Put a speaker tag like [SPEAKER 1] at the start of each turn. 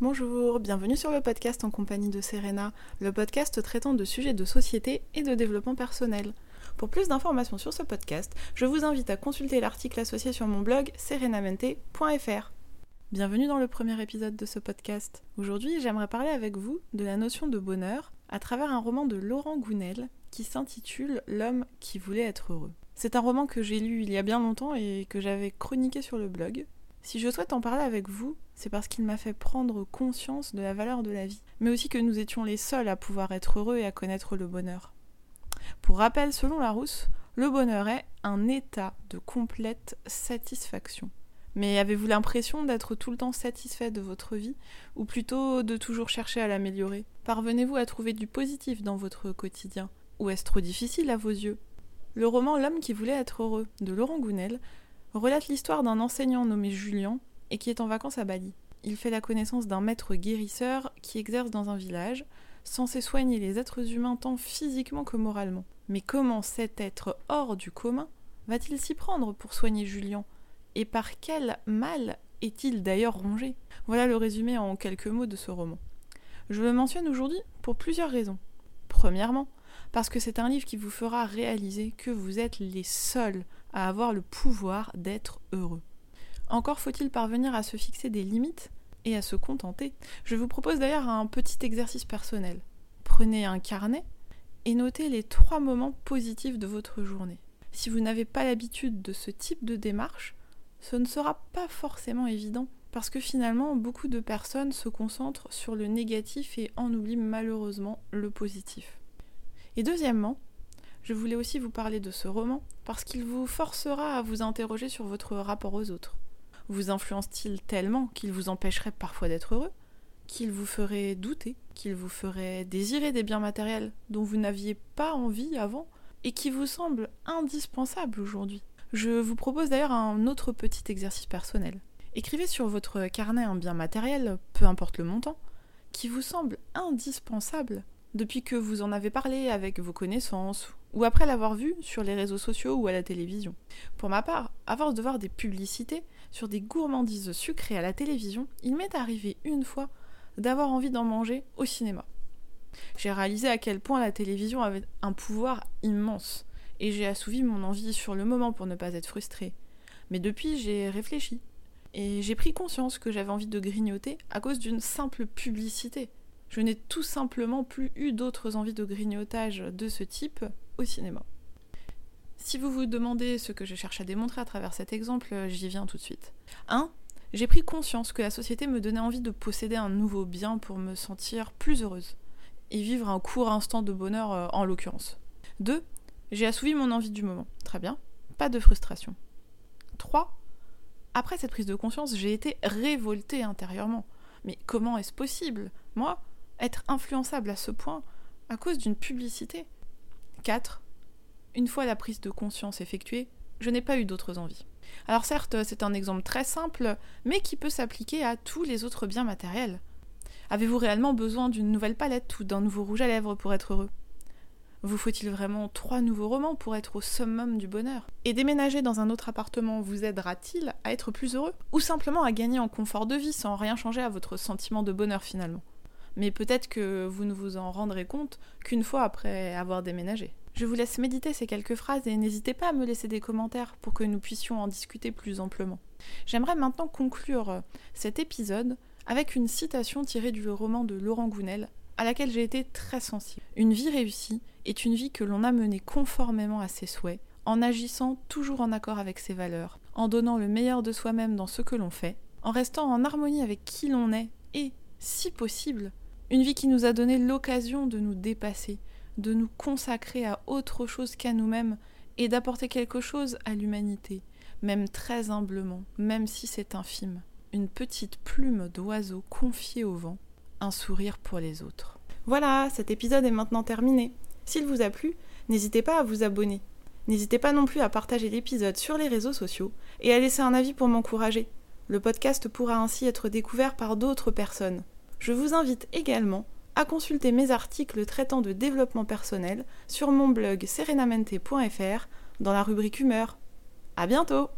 [SPEAKER 1] bienvenue sur le podcast en compagnie de Serena, le podcast traitant de sujets de société et de développement personnel. Pour plus d'informations sur ce podcast, je vous invite à consulter l'article associé sur mon blog serenamente.fr. Bienvenue dans le premier épisode de ce podcast. Aujourd'hui, j'aimerais parler avec vous de la notion de bonheur à travers un roman de Laurent Gounel qui s'intitule L'homme qui voulait être heureux. C'est un roman que j'ai lu il y a bien longtemps et que j'avais chroniqué sur le blog. Si je souhaite en parler avec vous, c'est parce qu'il m'a fait prendre conscience de la valeur de la vie, mais aussi que nous étions les seuls à pouvoir être heureux et à connaître le bonheur. Pour rappel, selon Larousse, le bonheur est un état de complète satisfaction. Mais avez-vous l'impression d'être tout le temps satisfait de votre vie, ou plutôt de toujours chercher à l'améliorer? Parvenez-vous à trouver du positif dans votre quotidien? Ou est-ce trop difficile à vos yeux? Le roman L'homme qui voulait être heureux de Laurent Gounel relate l'histoire d'un enseignant nommé Julien et qui est en vacances à Bali. Il fait la connaissance d'un maître guérisseur qui exerce dans un village, censé soigner les êtres humains tant physiquement que moralement. Mais comment cet être hors du commun va-t-il s'y prendre pour soigner Julien? Et par quel mal est-il d'ailleurs rongé? Voilà le résumé en quelques mots de ce roman. Je le mentionne aujourd'hui pour plusieurs raisons. Premièrement, parce que c'est un livre qui vous fera réaliser que vous êtes les seuls à avoir le pouvoir d'être heureux. Encore faut-il parvenir à se fixer des limites et à se contenter. Je vous propose d'ailleurs un petit exercice personnel. Prenez un carnet et notez les trois moments positifs de votre journée. Si vous n'avez pas l'habitude de ce type de démarche, ce ne sera pas forcément évident parce que finalement beaucoup de personnes se concentrent sur le négatif et en oublient malheureusement le positif. Et deuxièmement, je voulais aussi vous parler de ce roman parce qu'il vous forcera à vous interroger sur votre rapport aux autres. Vous influence-t-il tellement qu'il vous empêcherait parfois d'être heureux Qu'il vous ferait douter Qu'il vous ferait désirer des biens matériels dont vous n'aviez pas envie avant et qui vous semblent indispensables aujourd'hui? Je vous propose d'ailleurs un autre petit exercice personnel. Écrivez sur votre carnet un bien matériel, peu importe le montant, qui vous semble indispensable depuis que vous en avez parlé avec vos connaissances ou après l'avoir vu sur les réseaux sociaux ou à la télévision. Pour ma part, à force de voir des publicités sur des gourmandises sucrées à la télévision, il m'est arrivé une fois d'avoir envie d'en manger au cinéma. J'ai réalisé à quel point la télévision avait un pouvoir immense, et j'ai assouvi mon envie sur le moment pour ne pas être frustrée. Mais depuis, j'ai réfléchi, et j'ai pris conscience que j'avais envie de grignoter à cause d'une simple publicité. Je n'ai tout simplement plus eu d'autres envies de grignotage de ce type au cinéma. Si vous vous demandez ce que je cherche à démontrer à travers cet exemple, j'y viens tout de suite. 1. J'ai pris conscience que la société me donnait envie de posséder un nouveau bien pour me sentir plus heureuse et vivre un court instant de bonheur euh, en l'occurrence. 2. J'ai assouvi mon envie du moment. Très bien, pas de frustration. 3. Après cette prise de conscience, j'ai été révoltée intérieurement. Mais comment est-ce possible? Moi, être influençable à ce point à cause d'une publicité 4. Une fois la prise de conscience effectuée, je n'ai pas eu d'autres envies. Alors certes, c'est un exemple très simple, mais qui peut s'appliquer à tous les autres biens matériels. Avez-vous réellement besoin d'une nouvelle palette ou d'un nouveau rouge à lèvres pour être heureux? Vous faut-il vraiment trois nouveaux romans pour être au summum du bonheur? Et déménager dans un autre appartement vous aidera-t-il à être plus heureux? Ou simplement à gagner en confort de vie sans rien changer à votre sentiment de bonheur finalement? Mais peut-être que vous ne vous en rendrez compte qu'une fois après avoir déménagé. Je vous laisse méditer ces quelques phrases et n'hésitez pas à me laisser des commentaires pour que nous puissions en discuter plus amplement. J'aimerais maintenant conclure cet épisode avec une citation tirée du roman de Laurent Gounel à laquelle j'ai été très sensible. Une vie réussie est une vie que l'on a menée conformément à ses souhaits, en agissant toujours en accord avec ses valeurs, en donnant le meilleur de soi-même dans ce que l'on fait, en restant en harmonie avec qui l'on est et, si possible, une vie qui nous a donné l'occasion de nous dépasser, de nous consacrer à autre chose qu'à nous-mêmes et d'apporter quelque chose à l'humanité, même très humblement, même si c'est infime. Une petite plume d'oiseau confiée au vent, un sourire pour les autres. Voilà, cet épisode est maintenant terminé. S'il vous a plu, n'hésitez pas à vous abonner. N'hésitez pas non plus à partager l'épisode sur les réseaux sociaux et à laisser un avis pour m'encourager. Le podcast pourra ainsi être découvert par d'autres personnes. Je vous invite également à consulter mes articles traitant de développement personnel sur mon blog serenamente.fr dans la rubrique humeur. À bientôt!